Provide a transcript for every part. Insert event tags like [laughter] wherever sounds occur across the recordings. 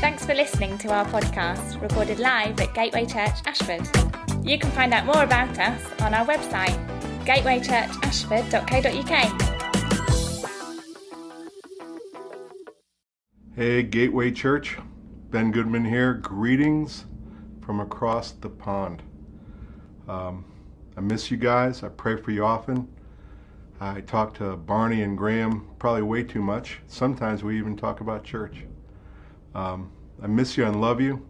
Thanks for listening to our podcast, recorded live at Gateway Church Ashford. You can find out more about us on our website, gatewaychurchashford.co.uk. Hey, Gateway Church. Ben Goodman here. Greetings from across the pond. Um, I miss you guys. I pray for you often. I talk to Barney and Graham probably way too much. Sometimes we even talk about church. Um, I miss you and love you.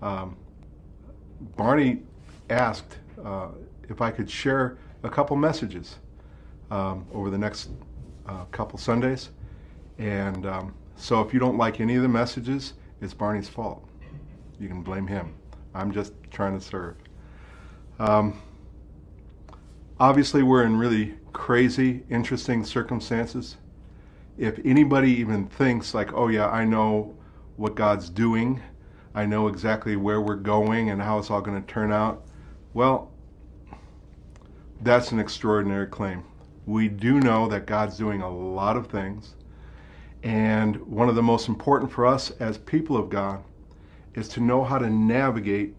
Um, Barney asked uh, if I could share a couple messages um, over the next uh, couple Sundays. And um, so if you don't like any of the messages, it's Barney's fault. You can blame him. I'm just trying to serve. Um, obviously, we're in really crazy, interesting circumstances. If anybody even thinks, like, oh, yeah, I know what God's doing, I know exactly where we're going and how it's all going to turn out, well, that's an extraordinary claim. We do know that God's doing a lot of things. And one of the most important for us as people of God is to know how to navigate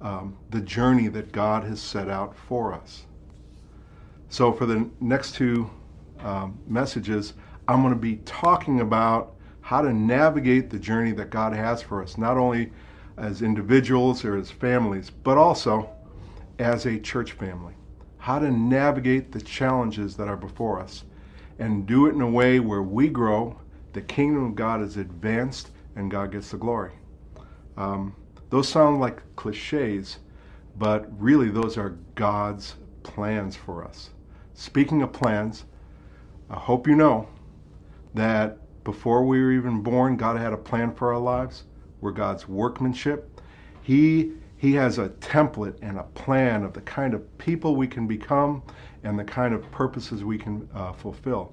um, the journey that God has set out for us. So, for the next two um, messages, I'm going to be talking about how to navigate the journey that God has for us, not only as individuals or as families, but also as a church family. How to navigate the challenges that are before us and do it in a way where we grow, the kingdom of God is advanced, and God gets the glory. Um, those sound like cliches, but really those are God's plans for us. Speaking of plans, I hope you know that before we were even born, God had a plan for our lives. We're God's workmanship. He he has a template and a plan of the kind of people we can become and the kind of purposes we can uh, fulfill.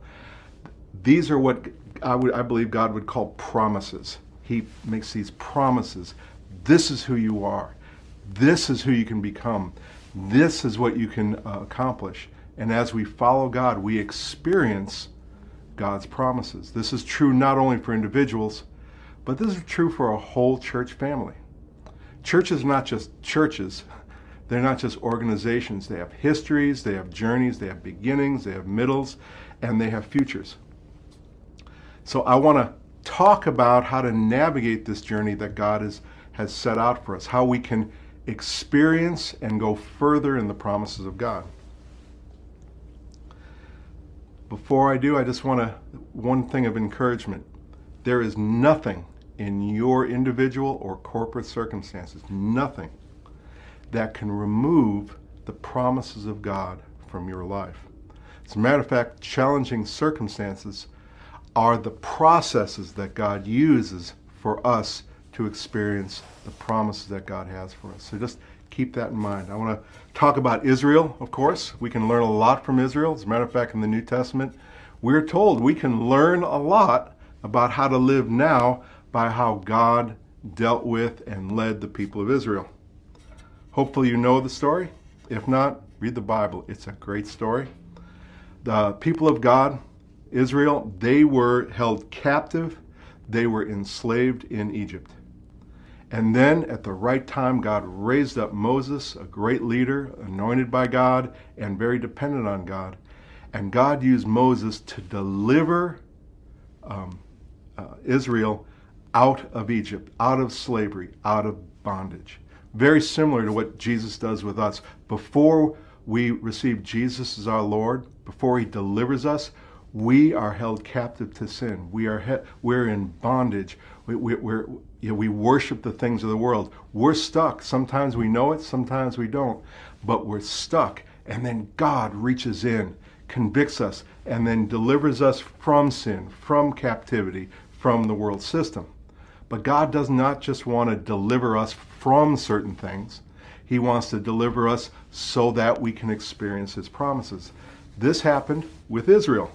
These are what I, would, I believe God would call promises. He makes these promises. This is who you are. This is who you can become. This is what you can uh, accomplish. And as we follow God, we experience God's promises. This is true not only for individuals, but this is true for a whole church family. Churches are not just churches. They're not just organizations. They have histories, they have journeys, they have beginnings, they have middles, and they have futures. So I want to talk about how to navigate this journey that God is, has set out for us, how we can experience and go further in the promises of God. Before I do, I just want to, one thing of encouragement. There is nothing in your individual or corporate circumstances, nothing that can remove the promises of God from your life. As a matter of fact, challenging circumstances are the processes that God uses for us to experience the promises that God has for us. So just keep that in mind. I want to talk about Israel, of course. We can learn a lot from Israel. As a matter of fact, in the New Testament, we're told we can learn a lot about how to live now by how God dealt with and led the people of Israel. Hopefully, you know the story. If not, read the Bible. It's a great story. The people of God, Israel, they were held captive, they were enslaved in Egypt. And then at the right time, God raised up Moses, a great leader, anointed by God and very dependent on God. And God used Moses to deliver um, uh, Israel out of Egypt, out of slavery, out of bondage. Very similar to what Jesus does with us. Before we receive Jesus as our Lord, before He delivers us, we are held captive to sin. We are we're in bondage. We, we, we're, you know, we worship the things of the world. We're stuck. Sometimes we know it, sometimes we don't, but we're stuck. And then God reaches in, convicts us, and then delivers us from sin, from captivity, from the world system. But God does not just want to deliver us from certain things, He wants to deliver us so that we can experience His promises. This happened with Israel.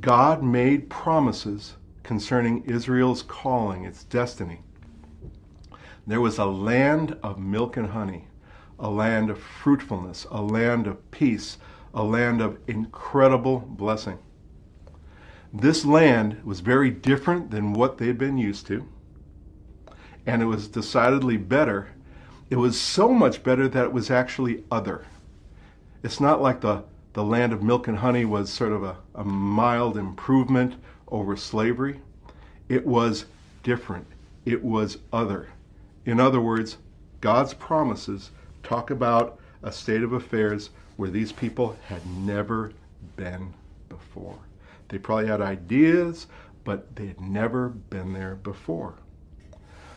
God made promises concerning Israel's calling, its destiny. There was a land of milk and honey, a land of fruitfulness, a land of peace, a land of incredible blessing. This land was very different than what they had been used to, and it was decidedly better. It was so much better that it was actually other. It's not like the, the land of milk and honey was sort of a, a mild improvement over slavery. It was different, it was other. In other words, God's promises talk about a state of affairs where these people had never been before. They probably had ideas, but they had never been there before.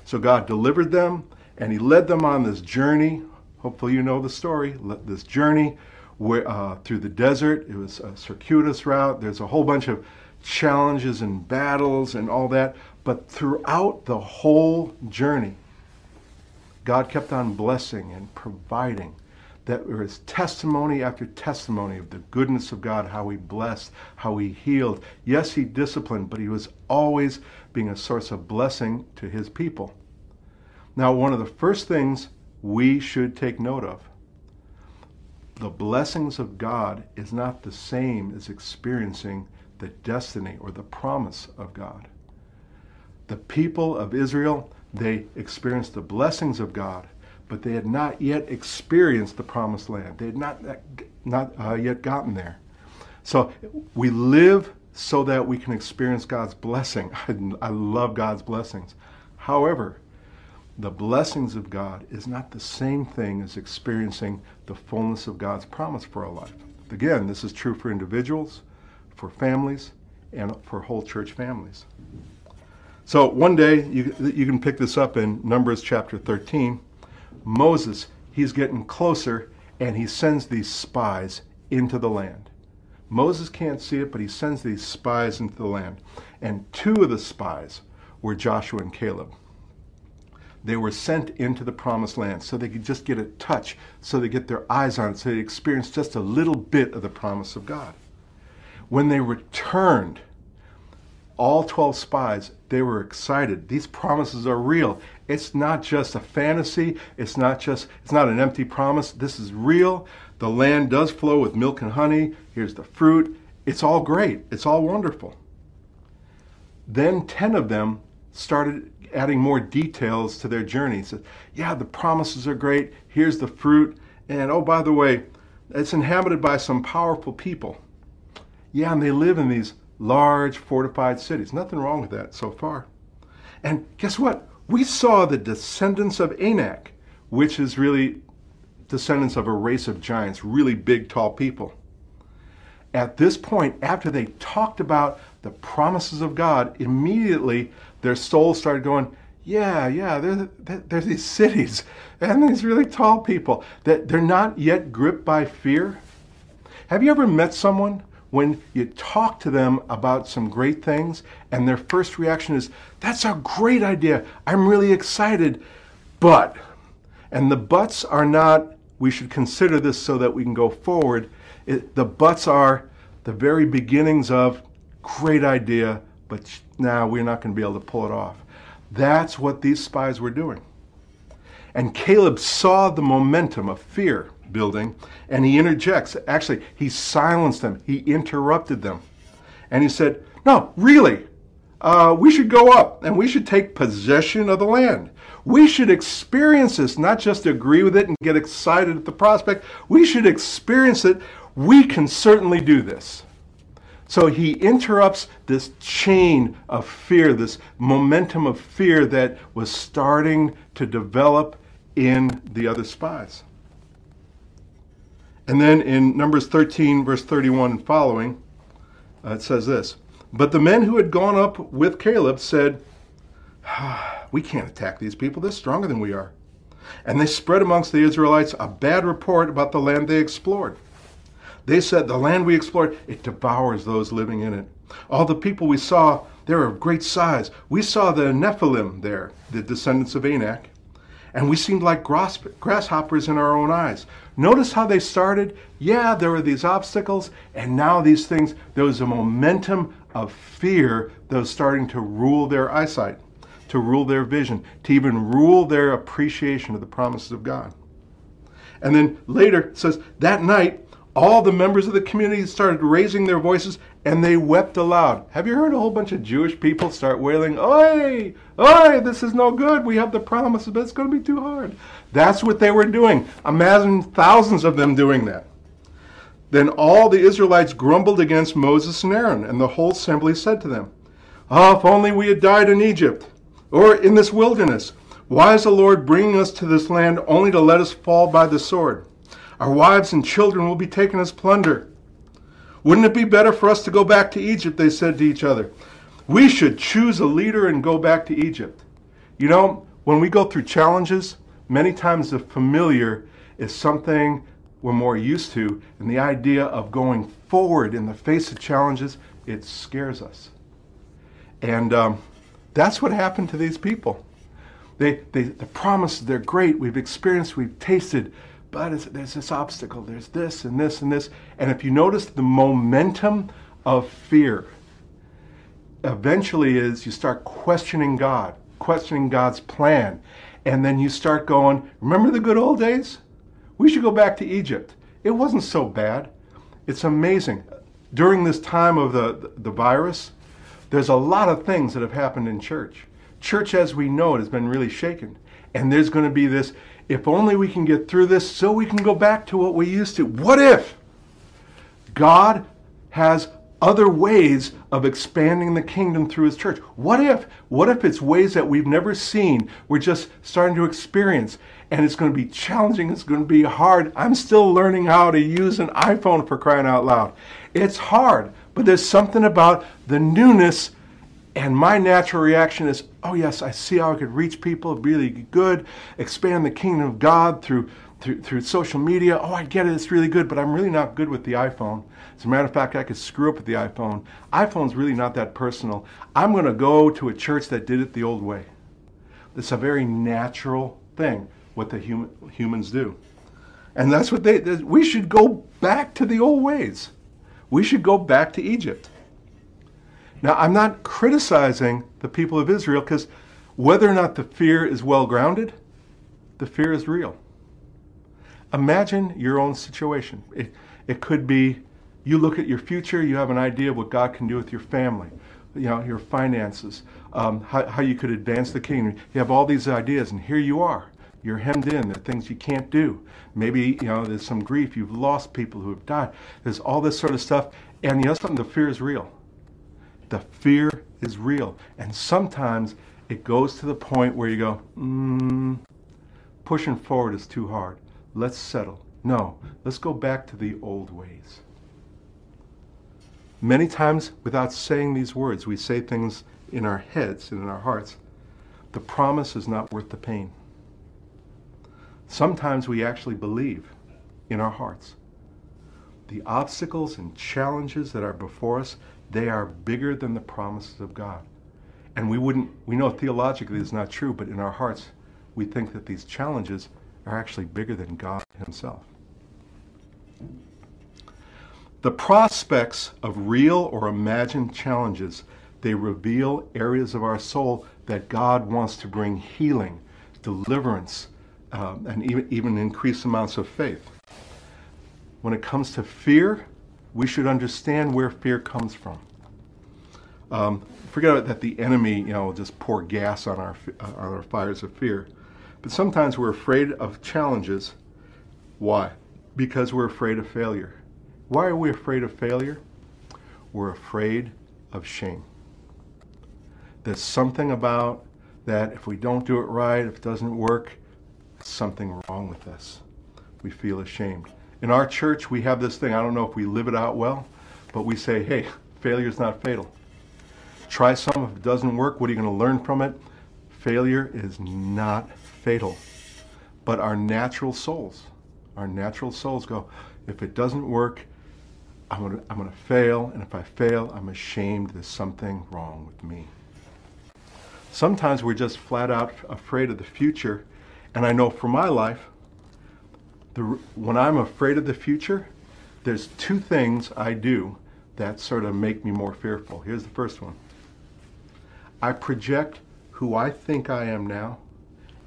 So God delivered them and He led them on this journey. Hopefully, you know the story. This journey where, uh, through the desert. It was a circuitous route. There's a whole bunch of challenges and battles and all that. But throughout the whole journey, God kept on blessing and providing. That there is testimony after testimony of the goodness of God, how He blessed, how He healed. Yes, He disciplined, but He was always being a source of blessing to His people. Now, one of the first things we should take note of the blessings of God is not the same as experiencing the destiny or the promise of God. The people of Israel, they experienced the blessings of God, but they had not yet experienced the promised land. They had not, not uh, yet gotten there. So we live so that we can experience God's blessing. I, [laughs] I love God's blessings. However, the blessings of God is not the same thing as experiencing the fullness of God's promise for our life. Again, this is true for individuals, for families, and for whole church families. So one day, you, you can pick this up in Numbers chapter 13. Moses, he's getting closer and he sends these spies into the land. Moses can't see it, but he sends these spies into the land. And two of the spies were Joshua and Caleb. They were sent into the promised land so they could just get a touch, so they get their eyes on it, so they experience just a little bit of the promise of God. When they returned, all 12 spies, they were excited. These promises are real. It's not just a fantasy. It's not just, it's not an empty promise. This is real. The land does flow with milk and honey. Here's the fruit. It's all great. It's all wonderful. Then 10 of them started adding more details to their journey. Said, yeah, the promises are great. Here's the fruit. And oh, by the way, it's inhabited by some powerful people. Yeah, and they live in these large fortified cities. Nothing wrong with that so far. And guess what? We saw the descendants of Anak, which is really descendants of a race of giants, really big, tall people. At this point, after they talked about the promises of God, immediately their souls started going, yeah, yeah, there's, there's these cities and these really tall people that they're not yet gripped by fear. Have you ever met someone when you talk to them about some great things and their first reaction is, that's a great idea, I'm really excited, but, and the buts are not, we should consider this so that we can go forward. It, the buts are the very beginnings of, great idea, but now we're not going to be able to pull it off. That's what these spies were doing. And Caleb saw the momentum of fear building and he interjects. Actually, he silenced them, he interrupted them. And he said, No, really, uh, we should go up and we should take possession of the land. We should experience this, not just agree with it and get excited at the prospect. We should experience it. We can certainly do this. So he interrupts this chain of fear, this momentum of fear that was starting to develop in the other spies. And then in Numbers 13, verse 31 and following, uh, it says this But the men who had gone up with Caleb said, ah, We can't attack these people. They're stronger than we are. And they spread amongst the Israelites a bad report about the land they explored. They said, The land we explored, it devours those living in it. All the people we saw, they're of great size. We saw the Nephilim there, the descendants of Anak, and we seemed like grasshoppers in our own eyes. Notice how they started? Yeah, there were these obstacles, and now these things, there was a momentum of fear that was starting to rule their eyesight, to rule their vision, to even rule their appreciation of the promises of God. And then later it says, that night, all the members of the community started raising their voices and they wept aloud. Have you heard a whole bunch of Jewish people start wailing, Oi, oi, this is no good. We have the promises, but it's going to be too hard. That's what they were doing. Imagine thousands of them doing that. Then all the Israelites grumbled against Moses and Aaron, and the whole assembly said to them, Oh, if only we had died in Egypt or in this wilderness. Why is the Lord bringing us to this land only to let us fall by the sword? Our wives and children will be taken as plunder. Wouldn't it be better for us to go back to Egypt? They said to each other. We should choose a leader and go back to Egypt. You know, when we go through challenges, many times the familiar is something we're more used to, and the idea of going forward in the face of challenges, it scares us. And um, that's what happened to these people. They, they, the promises, they're great. We've experienced, we've tasted, but there's this obstacle, there's this and this and this. And if you notice the momentum of fear, eventually is you start questioning God, questioning God's plan. And then you start going, remember the good old days? We should go back to Egypt. It wasn't so bad. It's amazing. During this time of the, the virus, there's a lot of things that have happened in church. Church as we know it has been really shaken. And there's going to be this if only we can get through this so we can go back to what we used to. What if God has other ways of expanding the kingdom through his church? What if? What if it's ways that we've never seen, we're just starting to experience, and it's going to be challenging, it's going to be hard. I'm still learning how to use an iPhone for crying out loud. It's hard, but there's something about the newness and my natural reaction is, oh yes, I see how I could reach people really good, expand the kingdom of God through, through, through social media. Oh, I get it, it's really good, but I'm really not good with the iPhone. As a matter of fact, I could screw up with the iPhone. iPhone's really not that personal. I'm going to go to a church that did it the old way. It's a very natural thing, what the human, humans do. And that's what they, we should go back to the old ways. We should go back to Egypt. Now, I'm not criticizing the people of Israel because whether or not the fear is well grounded, the fear is real. Imagine your own situation. It, it could be you look at your future, you have an idea of what God can do with your family, you know, your finances, um, how, how you could advance the kingdom. You have all these ideas, and here you are. You're hemmed in. There are things you can't do. Maybe, you know, there's some grief. You've lost people who have died. There's all this sort of stuff. And you know something? The fear is real. The fear is real. And sometimes it goes to the point where you go, mm, pushing forward is too hard. Let's settle. No, let's go back to the old ways. Many times, without saying these words, we say things in our heads and in our hearts. The promise is not worth the pain. Sometimes we actually believe in our hearts. The obstacles and challenges that are before us they are bigger than the promises of God. And we wouldn't, we know theologically it's not true, but in our hearts, we think that these challenges are actually bigger than God Himself. The prospects of real or imagined challenges, they reveal areas of our soul that God wants to bring healing, deliverance, um, and even, even increase amounts of faith. When it comes to fear, we should understand where fear comes from. Um, forget that the enemy, you know, just pour gas on our uh, on our fires of fear. But sometimes we're afraid of challenges. Why? Because we're afraid of failure. Why are we afraid of failure? We're afraid of shame. There's something about that if we don't do it right, if it doesn't work, something wrong with us. We feel ashamed. In our church, we have this thing, I don't know if we live it out well, but we say, hey, failure is not fatal. Try some. If it doesn't work, what are you going to learn from it? Failure is not fatal. But our natural souls, our natural souls go, if it doesn't work, I'm going to, I'm going to fail. And if I fail, I'm ashamed there's something wrong with me. Sometimes we're just flat out afraid of the future. And I know for my life, the, when I'm afraid of the future, there's two things I do that sort of make me more fearful. Here's the first one I project who I think I am now,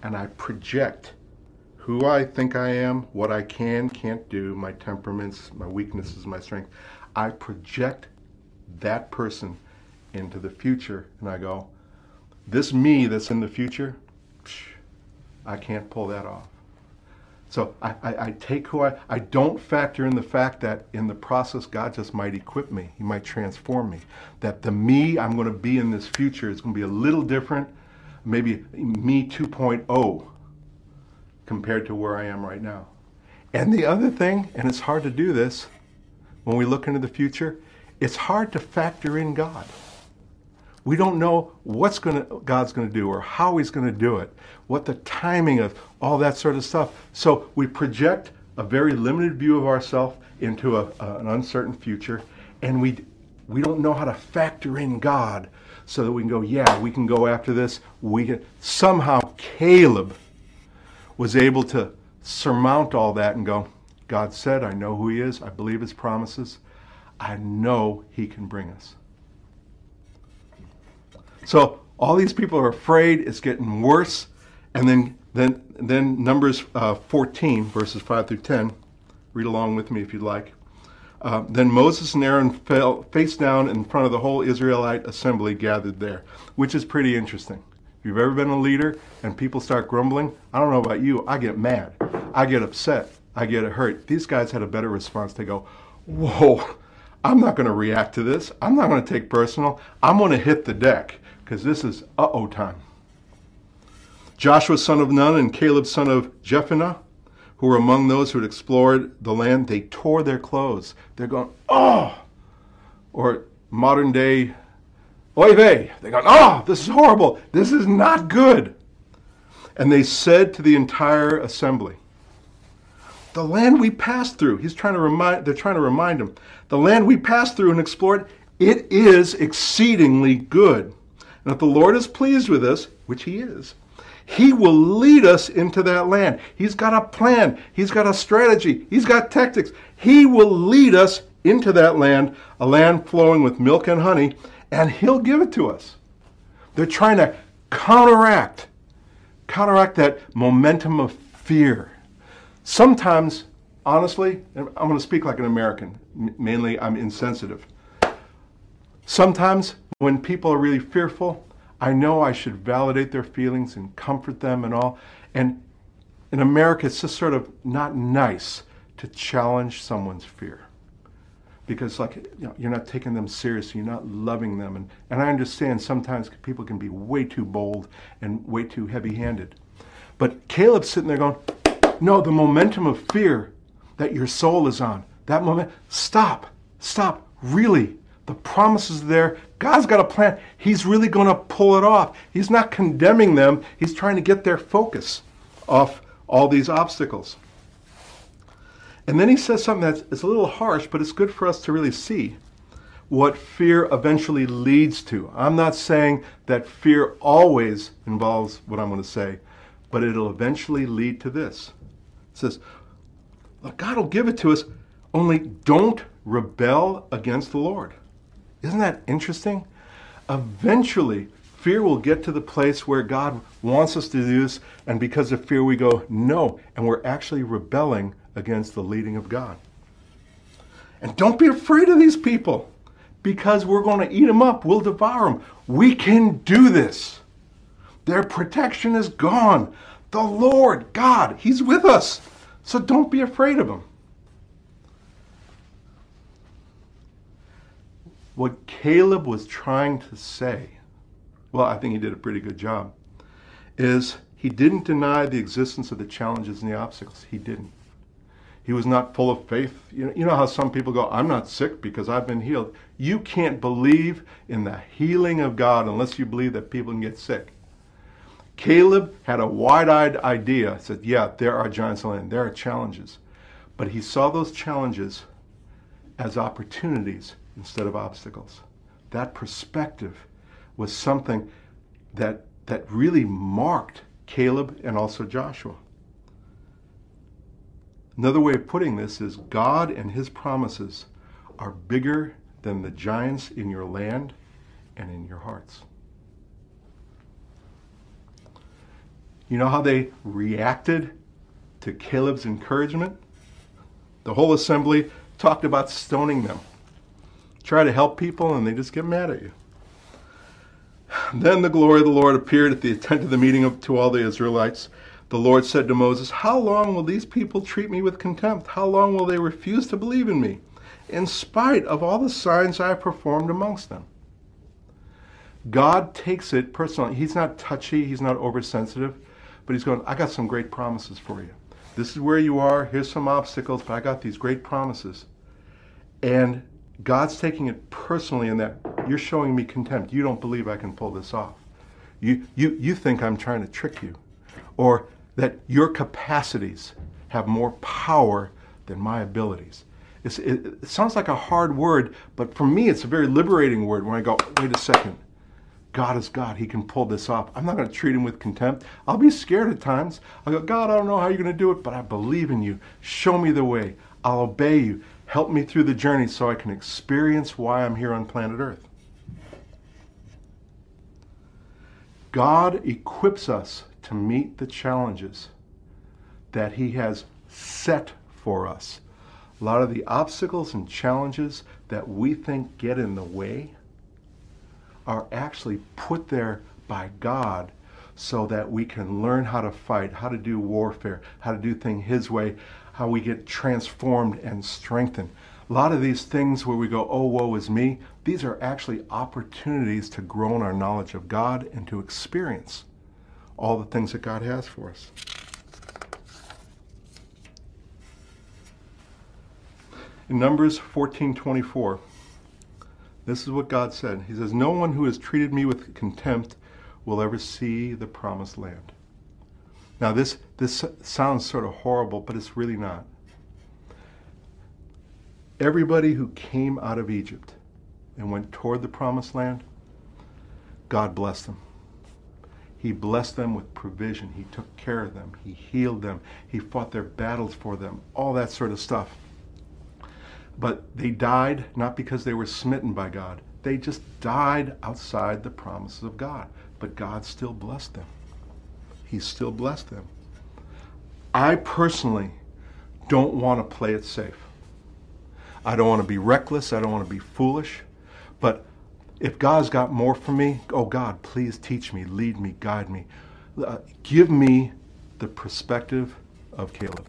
and I project who I think I am, what I can, can't do, my temperaments, my weaknesses, my strength. I project that person into the future and I go, this me that's in the future, psh, I can't pull that off. So I, I, I, take who I, I don't factor in the fact that in the process, God just might equip me. He might transform me. That the me I'm going to be in this future is going to be a little different, maybe me 2.0 compared to where I am right now. And the other thing, and it's hard to do this when we look into the future, it's hard to factor in God. We don't know what's going to, God's going to do or how He's going to do it, what the timing of all that sort of stuff. So we project a very limited view of ourselves into a, an uncertain future, and we we don't know how to factor in God so that we can go, yeah, we can go after this. We can somehow Caleb was able to surmount all that and go, God said, I know who He is, I believe His promises, I know He can bring us. So all these people are afraid, it's getting worse. And then, then, then Numbers uh, 14, verses 5 through 10, read along with me if you'd like. Uh, then Moses and Aaron fell face down in front of the whole Israelite assembly gathered there, which is pretty interesting. If you've ever been a leader and people start grumbling, I don't know about you, I get mad. I get upset. I get hurt. These guys had a better response. They go, Whoa, I'm not going to react to this. I'm not going to take personal. I'm going to hit the deck because this is uh oh time. Joshua son of Nun and Caleb son of Jephunneh, who were among those who had explored the land, they tore their clothes. They're going, oh! Or modern day, oy vey. They're going, oh, this is horrible. This is not good. And they said to the entire assembly, the land we passed through, he's trying to remind, they're trying to remind him, the land we passed through and explored, it is exceedingly good. And if the Lord is pleased with us, which He is, He will lead us into that land. He's got a plan, He's got a strategy, He's got tactics. He will lead us into that land, a land flowing with milk and honey, and He'll give it to us. They're trying to counteract, counteract that momentum of fear. Sometimes, honestly, I'm going to speak like an American, mainly I'm insensitive. Sometimes when people are really fearful, I know I should validate their feelings and comfort them and all. And in America, it's just sort of not nice to challenge someone's fear. Because like you know, you're not taking them seriously, you're not loving them. And, and I understand sometimes people can be way too bold and way too heavy-handed. But Caleb's sitting there going, no, the momentum of fear that your soul is on, that moment, stop, stop, really, the promises there. God's got a plan. He's really going to pull it off. He's not condemning them, He's trying to get their focus off all these obstacles. And then he says something that's a little harsh, but it's good for us to really see what fear eventually leads to. I'm not saying that fear always involves what I'm going to say, but it'll eventually lead to this. It says, God will give it to us, only don't rebel against the Lord. Isn't that interesting? Eventually, fear will get to the place where God wants us to do this, and because of fear, we go, no, and we're actually rebelling against the leading of God. And don't be afraid of these people because we're going to eat them up, we'll devour them. We can do this. Their protection is gone. The Lord, God, He's with us. So don't be afraid of them. What Caleb was trying to say, well, I think he did a pretty good job, is he didn't deny the existence of the challenges and the obstacles. He didn't. He was not full of faith. You know, you know how some people go, I'm not sick because I've been healed. You can't believe in the healing of God unless you believe that people can get sick. Caleb had a wide eyed idea, said, Yeah, there are giants in the land, there are challenges. But he saw those challenges as opportunities instead of obstacles. That perspective was something that, that really marked Caleb and also Joshua. Another way of putting this is God and his promises are bigger than the giants in your land and in your hearts. You know how they reacted to Caleb's encouragement, the whole assembly talked about stoning them. Try to help people and they just get mad at you. Then the glory of the Lord appeared at the tent of the meeting of, to all the Israelites. The Lord said to Moses, How long will these people treat me with contempt? How long will they refuse to believe in me, in spite of all the signs I have performed amongst them? God takes it personally. He's not touchy, he's not oversensitive, but he's going, I got some great promises for you. This is where you are, here's some obstacles, but I got these great promises. And God's taking it personally in that you're showing me contempt. You don't believe I can pull this off. You, you, you think I'm trying to trick you. Or that your capacities have more power than my abilities. It, it sounds like a hard word, but for me, it's a very liberating word when I go, wait a second. God is God. He can pull this off. I'm not going to treat him with contempt. I'll be scared at times. I'll go, God, I don't know how you're going to do it, but I believe in you. Show me the way. I'll obey you. Help me through the journey so I can experience why I'm here on planet Earth. God equips us to meet the challenges that He has set for us. A lot of the obstacles and challenges that we think get in the way are actually put there by God so that we can learn how to fight, how to do warfare, how to do things His way, how we get transformed and strengthened. A lot of these things where we go, oh, woe is me, these are actually opportunities to grow in our knowledge of God and to experience all the things that God has for us. In Numbers 14:24, this is what God said. He says, "No one who has treated me with contempt will ever see the promised land." Now this this sounds sort of horrible, but it's really not. Everybody who came out of Egypt and went toward the promised land, God blessed them. He blessed them with provision. He took care of them. He healed them. He fought their battles for them, all that sort of stuff. But they died not because they were smitten by God. They just died outside the promises of God. But God still blessed them. He still blessed them. I personally don't want to play it safe. I don't want to be reckless. I don't want to be foolish. But if God's got more for me, oh God, please teach me, lead me, guide me. Uh, give me the perspective of Caleb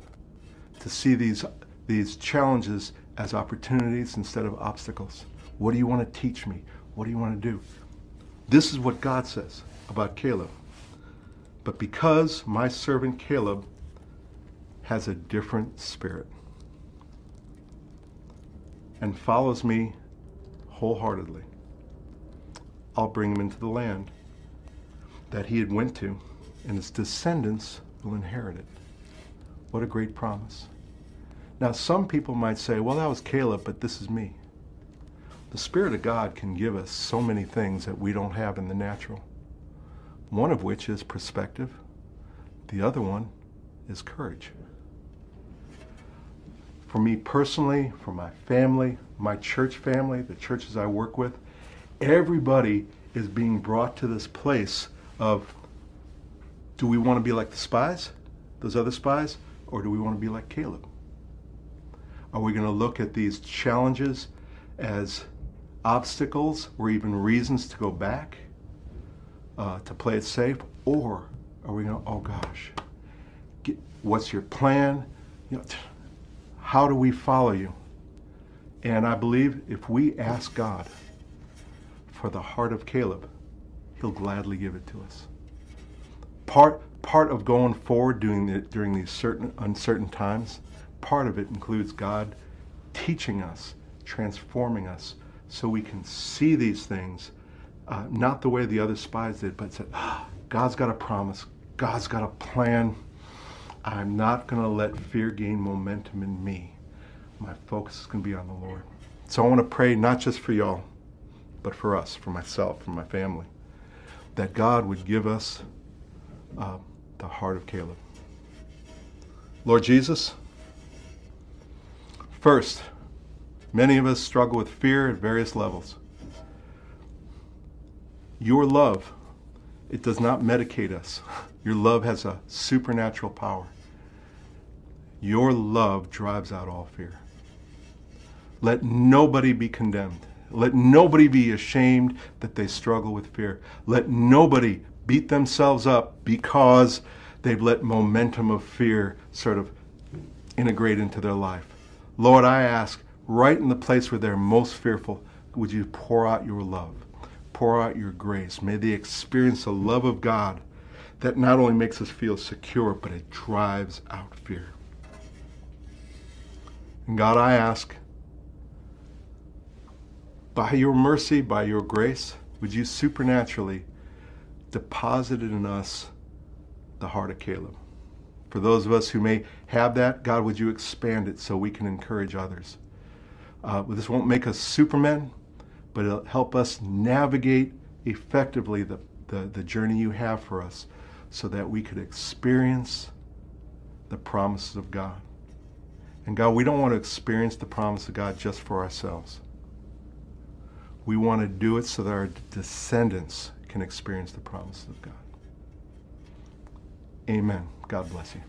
to see these, these challenges as opportunities instead of obstacles. What do you want to teach me? What do you want to do? This is what God says about Caleb. But because my servant Caleb has a different spirit and follows me wholeheartedly, I'll bring him into the land that he had went to, and his descendants will inherit it. What a great promise. Now, some people might say, well, that was Caleb, but this is me. The Spirit of God can give us so many things that we don't have in the natural. One of which is perspective, the other one is courage. For me personally, for my family, my church family, the churches I work with, everybody is being brought to this place of do we want to be like the spies, those other spies, or do we want to be like Caleb? Are we going to look at these challenges as obstacles or even reasons to go back, uh, to play it safe? Or are we going to, oh gosh, get, what's your plan? You know, how do we follow you? And I believe if we ask God, for the heart of Caleb, he'll gladly give it to us. Part, part of going forward during, the, during these certain uncertain times, part of it includes God teaching us, transforming us, so we can see these things, uh, not the way the other spies did, but said, ah, God's got a promise, God's got a plan. I'm not going to let fear gain momentum in me. My focus is going to be on the Lord. So I want to pray not just for y'all, but for us, for myself, for my family, that God would give us uh, the heart of Caleb. Lord Jesus, first, many of us struggle with fear at various levels. Your love, it does not medicate us. Your love has a supernatural power. Your love drives out all fear. Let nobody be condemned. Let nobody be ashamed that they struggle with fear. Let nobody beat themselves up because they've let momentum of fear sort of integrate into their life. Lord, I ask, right in the place where they're most fearful, would you pour out your love, pour out your grace? May they experience the love of God that not only makes us feel secure, but it drives out fear. And God, I ask, by your mercy, by your grace, would you supernaturally deposit in us the heart of Caleb? For those of us who may have that, God, would you expand it so we can encourage others? Uh, this won't make us supermen, but it'll help us navigate effectively the, the, the journey you have for us so that we could experience the promises of God. And God, we don't want to experience the promise of God just for ourselves. We want to do it so that our descendants can experience the promises of God. Amen. God bless you.